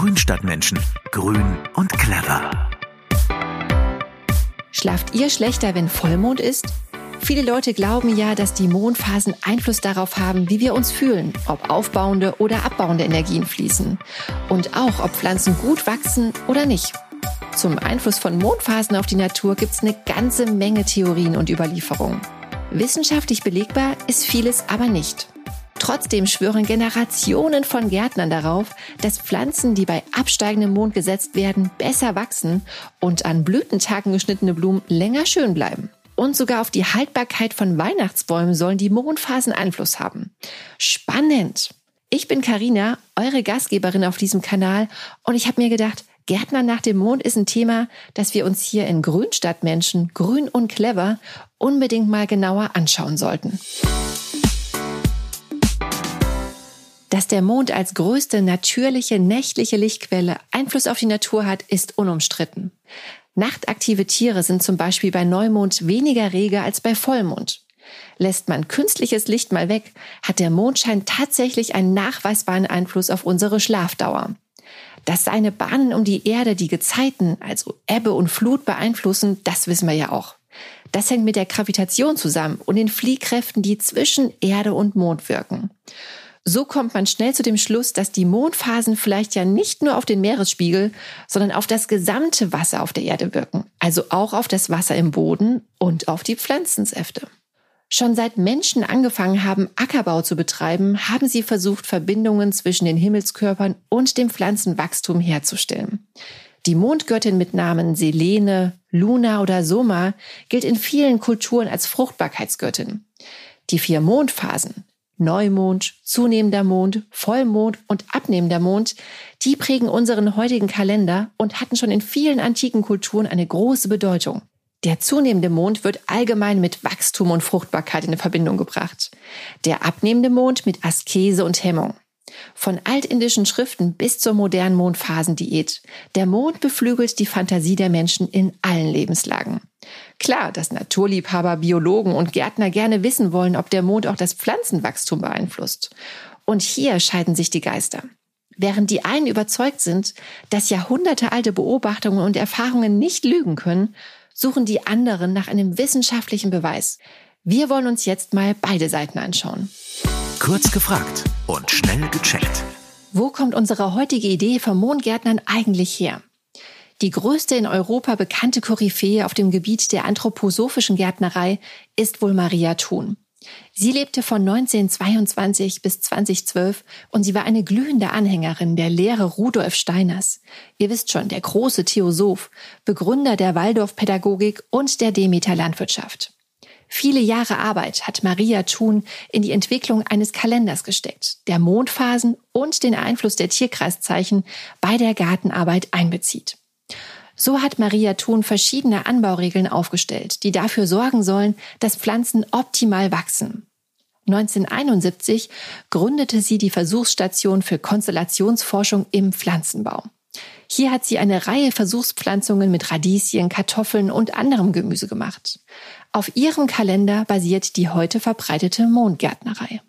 Grünstadtmenschen. Grün und clever. Schlaft ihr schlechter, wenn Vollmond ist? Viele Leute glauben ja, dass die Mondphasen Einfluss darauf haben, wie wir uns fühlen, ob aufbauende oder abbauende Energien fließen und auch, ob Pflanzen gut wachsen oder nicht. Zum Einfluss von Mondphasen auf die Natur gibt es eine ganze Menge Theorien und Überlieferungen. Wissenschaftlich belegbar ist vieles aber nicht. Trotzdem schwören Generationen von Gärtnern darauf, dass Pflanzen, die bei absteigendem Mond gesetzt werden, besser wachsen und an Blütentagen geschnittene Blumen länger schön bleiben. Und sogar auf die Haltbarkeit von Weihnachtsbäumen sollen die Mondphasen Einfluss haben. Spannend! Ich bin Karina, eure Gastgeberin auf diesem Kanal und ich habe mir gedacht, Gärtner nach dem Mond ist ein Thema, das wir uns hier in Grünstadtmenschen, grün und clever, unbedingt mal genauer anschauen sollten. Dass der Mond als größte natürliche nächtliche Lichtquelle Einfluss auf die Natur hat, ist unumstritten. Nachtaktive Tiere sind zum Beispiel bei Neumond weniger rege als bei Vollmond. Lässt man künstliches Licht mal weg, hat der Mondschein tatsächlich einen nachweisbaren Einfluss auf unsere Schlafdauer. Dass seine Bahnen um die Erde die Gezeiten, also Ebbe und Flut beeinflussen, das wissen wir ja auch. Das hängt mit der Gravitation zusammen und den Fliehkräften, die zwischen Erde und Mond wirken. So kommt man schnell zu dem Schluss, dass die Mondphasen vielleicht ja nicht nur auf den Meeresspiegel, sondern auf das gesamte Wasser auf der Erde wirken, also auch auf das Wasser im Boden und auf die Pflanzensäfte. Schon seit Menschen angefangen haben, Ackerbau zu betreiben, haben sie versucht, Verbindungen zwischen den Himmelskörpern und dem Pflanzenwachstum herzustellen. Die Mondgöttin mit Namen Selene, Luna oder Soma gilt in vielen Kulturen als Fruchtbarkeitsgöttin. Die vier Mondphasen, Neumond, zunehmender Mond, Vollmond und abnehmender Mond, die prägen unseren heutigen Kalender und hatten schon in vielen antiken Kulturen eine große Bedeutung. Der zunehmende Mond wird allgemein mit Wachstum und Fruchtbarkeit in Verbindung gebracht. Der abnehmende Mond mit Askese und Hemmung. Von altindischen Schriften bis zur modernen Mondphasendiät. Der Mond beflügelt die Fantasie der Menschen in allen Lebenslagen. Klar, dass Naturliebhaber, Biologen und Gärtner gerne wissen wollen, ob der Mond auch das Pflanzenwachstum beeinflusst. Und hier scheiden sich die Geister. Während die einen überzeugt sind, dass jahrhundertealte Beobachtungen und Erfahrungen nicht lügen können, suchen die anderen nach einem wissenschaftlichen Beweis. Wir wollen uns jetzt mal beide Seiten anschauen. Kurz gefragt und schnell gecheckt. Wo kommt unsere heutige Idee vom Mondgärtnern eigentlich her? Die größte in Europa bekannte Koryphäe auf dem Gebiet der anthroposophischen Gärtnerei ist wohl Maria Thun. Sie lebte von 1922 bis 2012 und sie war eine glühende Anhängerin der Lehre Rudolf Steiners. Ihr wisst schon, der große Theosoph, Begründer der Waldorfpädagogik und der Demeter Landwirtschaft. Viele Jahre Arbeit hat Maria Thun in die Entwicklung eines Kalenders gesteckt, der Mondphasen und den Einfluss der Tierkreiszeichen bei der Gartenarbeit einbezieht. So hat Maria Thun verschiedene Anbauregeln aufgestellt, die dafür sorgen sollen, dass Pflanzen optimal wachsen. 1971 gründete sie die Versuchsstation für Konstellationsforschung im Pflanzenbau. Hier hat sie eine Reihe Versuchspflanzungen mit Radieschen, Kartoffeln und anderem Gemüse gemacht. Auf ihrem Kalender basiert die heute verbreitete Mondgärtnerei.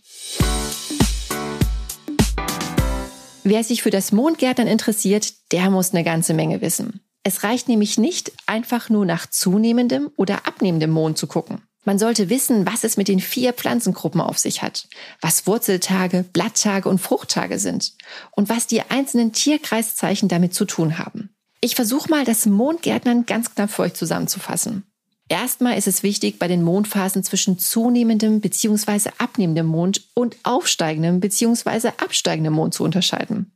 Wer sich für das Mondgärtnern interessiert, der muss eine ganze Menge wissen. Es reicht nämlich nicht, einfach nur nach zunehmendem oder abnehmendem Mond zu gucken. Man sollte wissen, was es mit den vier Pflanzengruppen auf sich hat, was Wurzeltage, Blatttage und Fruchttage sind und was die einzelnen Tierkreiszeichen damit zu tun haben. Ich versuche mal, das Mondgärtnern ganz knapp für euch zusammenzufassen. Erstmal ist es wichtig, bei den Mondphasen zwischen zunehmendem bzw. abnehmendem Mond und aufsteigendem bzw. absteigendem Mond zu unterscheiden.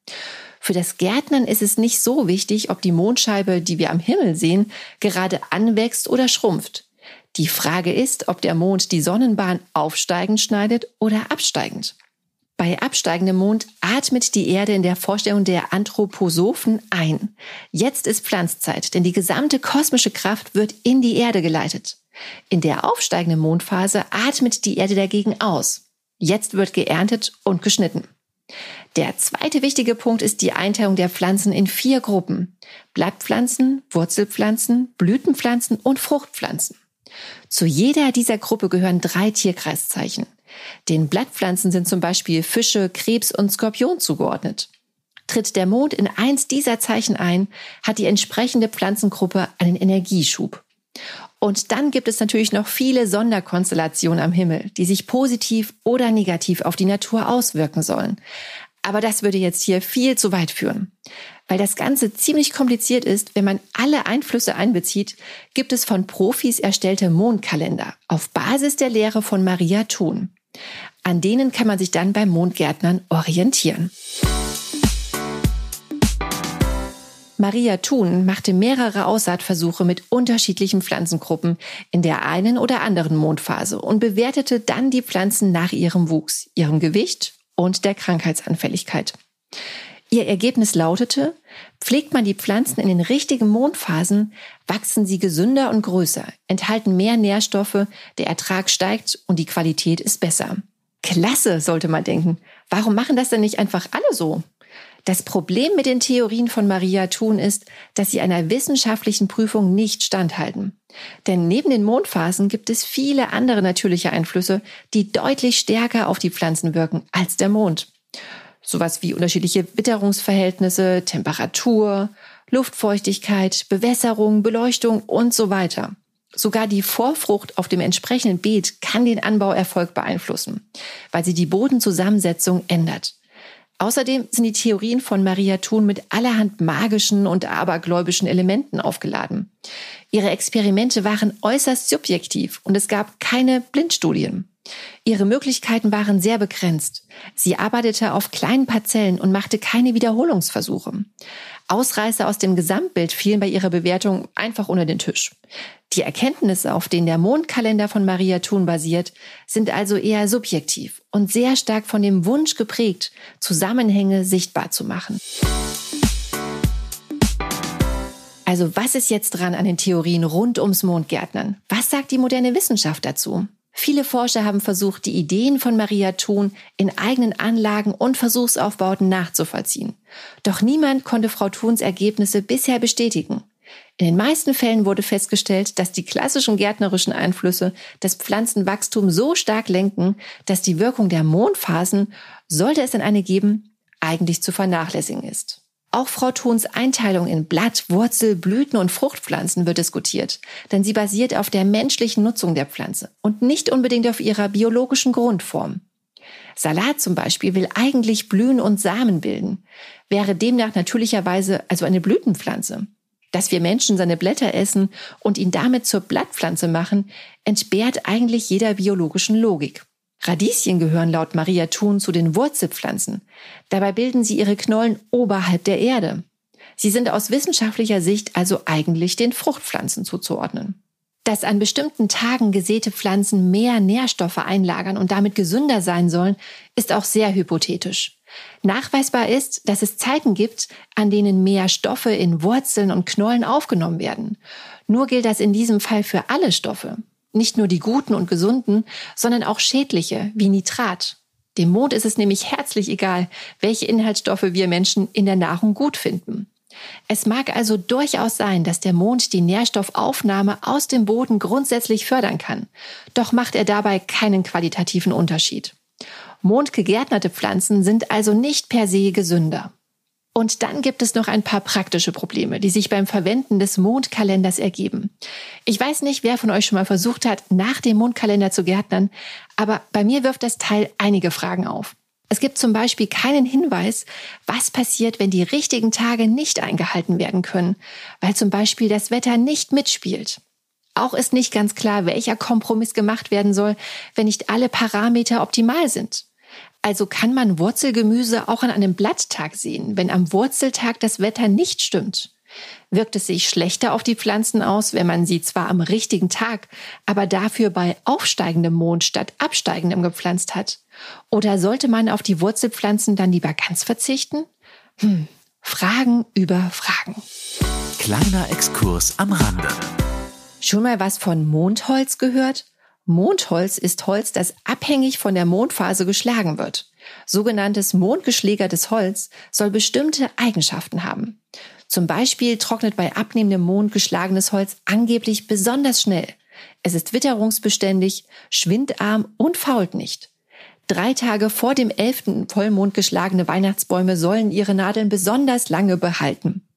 Für das Gärtnern ist es nicht so wichtig, ob die Mondscheibe, die wir am Himmel sehen, gerade anwächst oder schrumpft. Die Frage ist, ob der Mond die Sonnenbahn aufsteigend schneidet oder absteigend. Bei absteigendem Mond atmet die Erde in der Vorstellung der Anthroposophen ein. Jetzt ist Pflanzzeit, denn die gesamte kosmische Kraft wird in die Erde geleitet. In der aufsteigenden Mondphase atmet die Erde dagegen aus. Jetzt wird geerntet und geschnitten. Der zweite wichtige Punkt ist die Einteilung der Pflanzen in vier Gruppen. Blattpflanzen, Wurzelpflanzen, Blütenpflanzen und Fruchtpflanzen. Zu jeder dieser Gruppe gehören drei Tierkreiszeichen. Den Blattpflanzen sind zum Beispiel Fische, Krebs und Skorpion zugeordnet. Tritt der Mond in eins dieser Zeichen ein, hat die entsprechende Pflanzengruppe einen Energieschub. Und dann gibt es natürlich noch viele Sonderkonstellationen am Himmel, die sich positiv oder negativ auf die Natur auswirken sollen. Aber das würde jetzt hier viel zu weit führen. Weil das Ganze ziemlich kompliziert ist, wenn man alle Einflüsse einbezieht, gibt es von Profis erstellte Mondkalender auf Basis der Lehre von Maria Thun. An denen kann man sich dann beim Mondgärtnern orientieren. Maria Thun machte mehrere Aussaatversuche mit unterschiedlichen Pflanzengruppen in der einen oder anderen Mondphase und bewertete dann die Pflanzen nach ihrem Wuchs, ihrem Gewicht und der Krankheitsanfälligkeit. Ihr Ergebnis lautete, pflegt man die Pflanzen in den richtigen Mondphasen, wachsen sie gesünder und größer, enthalten mehr Nährstoffe, der Ertrag steigt und die Qualität ist besser. Klasse, sollte man denken. Warum machen das denn nicht einfach alle so? Das Problem mit den Theorien von Maria Thun ist, dass sie einer wissenschaftlichen Prüfung nicht standhalten. Denn neben den Mondphasen gibt es viele andere natürliche Einflüsse, die deutlich stärker auf die Pflanzen wirken als der Mond. Sowas wie unterschiedliche Witterungsverhältnisse, Temperatur, Luftfeuchtigkeit, Bewässerung, Beleuchtung und so weiter. Sogar die Vorfrucht auf dem entsprechenden Beet kann den Anbauerfolg beeinflussen, weil sie die Bodenzusammensetzung ändert. Außerdem sind die Theorien von Maria Thun mit allerhand magischen und abergläubischen Elementen aufgeladen. Ihre Experimente waren äußerst subjektiv und es gab keine Blindstudien. Ihre Möglichkeiten waren sehr begrenzt. Sie arbeitete auf kleinen Parzellen und machte keine Wiederholungsversuche. Ausreißer aus dem Gesamtbild fielen bei ihrer Bewertung einfach unter den Tisch. Die Erkenntnisse, auf denen der Mondkalender von Maria Thun basiert, sind also eher subjektiv und sehr stark von dem Wunsch geprägt, Zusammenhänge sichtbar zu machen. Also was ist jetzt dran an den Theorien rund ums Mondgärtnern? Was sagt die moderne Wissenschaft dazu? Viele Forscher haben versucht, die Ideen von Maria Thun in eigenen Anlagen und Versuchsaufbauten nachzuvollziehen. Doch niemand konnte Frau Thuns Ergebnisse bisher bestätigen. In den meisten Fällen wurde festgestellt, dass die klassischen gärtnerischen Einflüsse das Pflanzenwachstum so stark lenken, dass die Wirkung der Mondphasen, sollte es denn eine geben, eigentlich zu vernachlässigen ist. Auch Frau Thuns Einteilung in Blatt, Wurzel, Blüten und Fruchtpflanzen wird diskutiert, denn sie basiert auf der menschlichen Nutzung der Pflanze und nicht unbedingt auf ihrer biologischen Grundform. Salat zum Beispiel will eigentlich Blühen und Samen bilden, wäre demnach natürlicherweise also eine Blütenpflanze. Dass wir Menschen seine Blätter essen und ihn damit zur Blattpflanze machen, entbehrt eigentlich jeder biologischen Logik. Radieschen gehören laut Maria Thun zu den Wurzelpflanzen. Dabei bilden sie ihre Knollen oberhalb der Erde. Sie sind aus wissenschaftlicher Sicht also eigentlich den Fruchtpflanzen zuzuordnen. Dass an bestimmten Tagen gesäte Pflanzen mehr Nährstoffe einlagern und damit gesünder sein sollen, ist auch sehr hypothetisch. Nachweisbar ist, dass es Zeiten gibt, an denen mehr Stoffe in Wurzeln und Knollen aufgenommen werden. Nur gilt das in diesem Fall für alle Stoffe. Nicht nur die guten und gesunden, sondern auch schädliche, wie Nitrat. Dem Mond ist es nämlich herzlich egal, welche Inhaltsstoffe wir Menschen in der Nahrung gut finden. Es mag also durchaus sein, dass der Mond die Nährstoffaufnahme aus dem Boden grundsätzlich fördern kann. Doch macht er dabei keinen qualitativen Unterschied. Mondgegärtnerte Pflanzen sind also nicht per se gesünder. Und dann gibt es noch ein paar praktische Probleme, die sich beim Verwenden des Mondkalenders ergeben. Ich weiß nicht, wer von euch schon mal versucht hat, nach dem Mondkalender zu gärtnern, aber bei mir wirft das Teil einige Fragen auf. Es gibt zum Beispiel keinen Hinweis, was passiert, wenn die richtigen Tage nicht eingehalten werden können, weil zum Beispiel das Wetter nicht mitspielt. Auch ist nicht ganz klar, welcher Kompromiss gemacht werden soll, wenn nicht alle Parameter optimal sind. Also kann man Wurzelgemüse auch an einem Blatttag sehen, wenn am Wurzeltag das Wetter nicht stimmt. Wirkt es sich schlechter auf die Pflanzen aus, wenn man sie zwar am richtigen Tag, aber dafür bei aufsteigendem Mond statt absteigendem gepflanzt hat? Oder sollte man auf die Wurzelpflanzen dann lieber ganz verzichten? Hm, Fragen über Fragen. Kleiner Exkurs am Rande. Schon mal was von Mondholz gehört? Mondholz ist Holz, das abhängig von der Mondphase geschlagen wird. Sogenanntes mondgeschlägertes Holz soll bestimmte Eigenschaften haben. Zum Beispiel trocknet bei abnehmendem Mond geschlagenes Holz angeblich besonders schnell. Es ist witterungsbeständig, schwindarm und fault nicht. Drei Tage vor dem elften Vollmond geschlagene Weihnachtsbäume sollen ihre Nadeln besonders lange behalten.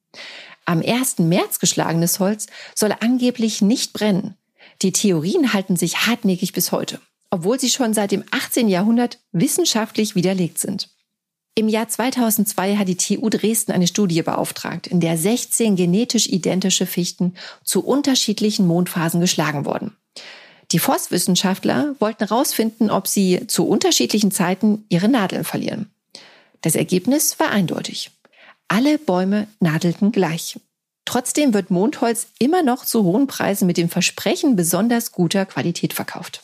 Am 1. März geschlagenes Holz soll angeblich nicht brennen. Die Theorien halten sich hartnäckig bis heute, obwohl sie schon seit dem 18. Jahrhundert wissenschaftlich widerlegt sind. Im Jahr 2002 hat die TU Dresden eine Studie beauftragt, in der 16 genetisch identische Fichten zu unterschiedlichen Mondphasen geschlagen wurden. Die Forstwissenschaftler wollten herausfinden, ob sie zu unterschiedlichen Zeiten ihre Nadeln verlieren. Das Ergebnis war eindeutig. Alle Bäume nadelten gleich. Trotzdem wird Mondholz immer noch zu hohen Preisen mit dem Versprechen besonders guter Qualität verkauft.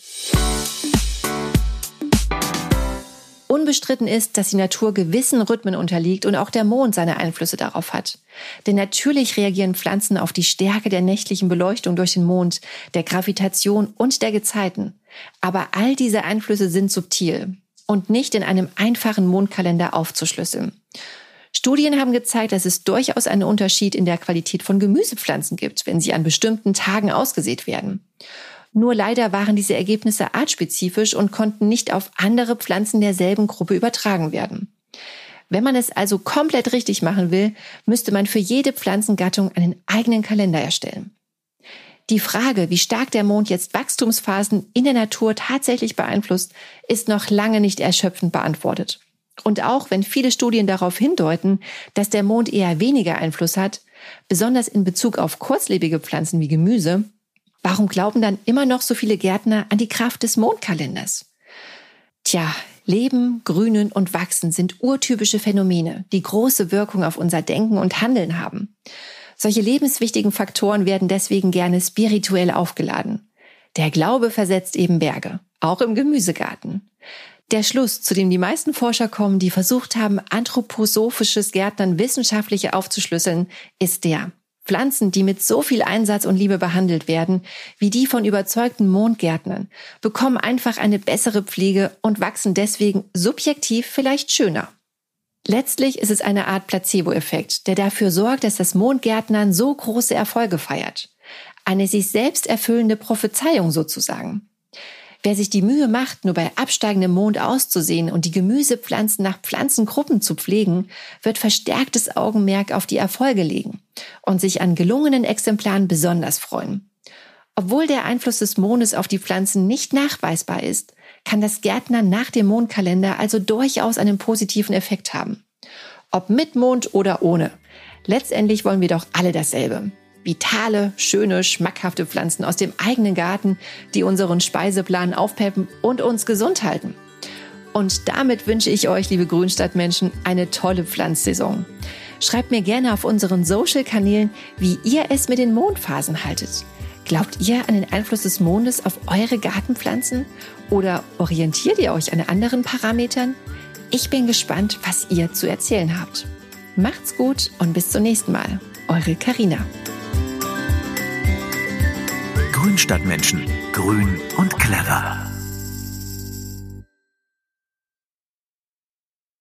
Unbestritten ist, dass die Natur gewissen Rhythmen unterliegt und auch der Mond seine Einflüsse darauf hat. Denn natürlich reagieren Pflanzen auf die Stärke der nächtlichen Beleuchtung durch den Mond, der Gravitation und der Gezeiten. Aber all diese Einflüsse sind subtil und nicht in einem einfachen Mondkalender aufzuschlüsseln. Studien haben gezeigt, dass es durchaus einen Unterschied in der Qualität von Gemüsepflanzen gibt, wenn sie an bestimmten Tagen ausgesät werden. Nur leider waren diese Ergebnisse artspezifisch und konnten nicht auf andere Pflanzen derselben Gruppe übertragen werden. Wenn man es also komplett richtig machen will, müsste man für jede Pflanzengattung einen eigenen Kalender erstellen. Die Frage, wie stark der Mond jetzt Wachstumsphasen in der Natur tatsächlich beeinflusst, ist noch lange nicht erschöpfend beantwortet. Und auch wenn viele Studien darauf hindeuten, dass der Mond eher weniger Einfluss hat, besonders in Bezug auf kurzlebige Pflanzen wie Gemüse, warum glauben dann immer noch so viele Gärtner an die Kraft des Mondkalenders? Tja, Leben, Grünen und Wachsen sind urtypische Phänomene, die große Wirkung auf unser Denken und Handeln haben. Solche lebenswichtigen Faktoren werden deswegen gerne spirituell aufgeladen. Der Glaube versetzt eben Berge, auch im Gemüsegarten. Der Schluss, zu dem die meisten Forscher kommen, die versucht haben, anthroposophisches Gärtnern wissenschaftlich aufzuschlüsseln, ist der. Pflanzen, die mit so viel Einsatz und Liebe behandelt werden, wie die von überzeugten Mondgärtnern, bekommen einfach eine bessere Pflege und wachsen deswegen subjektiv vielleicht schöner. Letztlich ist es eine Art Placebo-Effekt, der dafür sorgt, dass das Mondgärtnern so große Erfolge feiert. Eine sich selbst erfüllende Prophezeiung sozusagen. Wer sich die Mühe macht, nur bei absteigendem Mond auszusehen und die Gemüsepflanzen nach Pflanzengruppen zu pflegen, wird verstärktes Augenmerk auf die Erfolge legen und sich an gelungenen Exemplaren besonders freuen. Obwohl der Einfluss des Mondes auf die Pflanzen nicht nachweisbar ist, kann das Gärtnern nach dem Mondkalender also durchaus einen positiven Effekt haben. Ob mit Mond oder ohne. Letztendlich wollen wir doch alle dasselbe vitale, schöne, schmackhafte Pflanzen aus dem eigenen Garten, die unseren Speiseplan aufpeppen und uns gesund halten. Und damit wünsche ich euch, liebe Grünstadtmenschen, eine tolle Pflanzsaison. Schreibt mir gerne auf unseren Social-Kanälen, wie ihr es mit den Mondphasen haltet. Glaubt ihr an den Einfluss des Mondes auf eure Gartenpflanzen oder orientiert ihr euch an anderen Parametern? Ich bin gespannt, was ihr zu erzählen habt. Macht's gut und bis zum nächsten Mal. Eure Karina. Grünstadtmenschen. Grün und clever.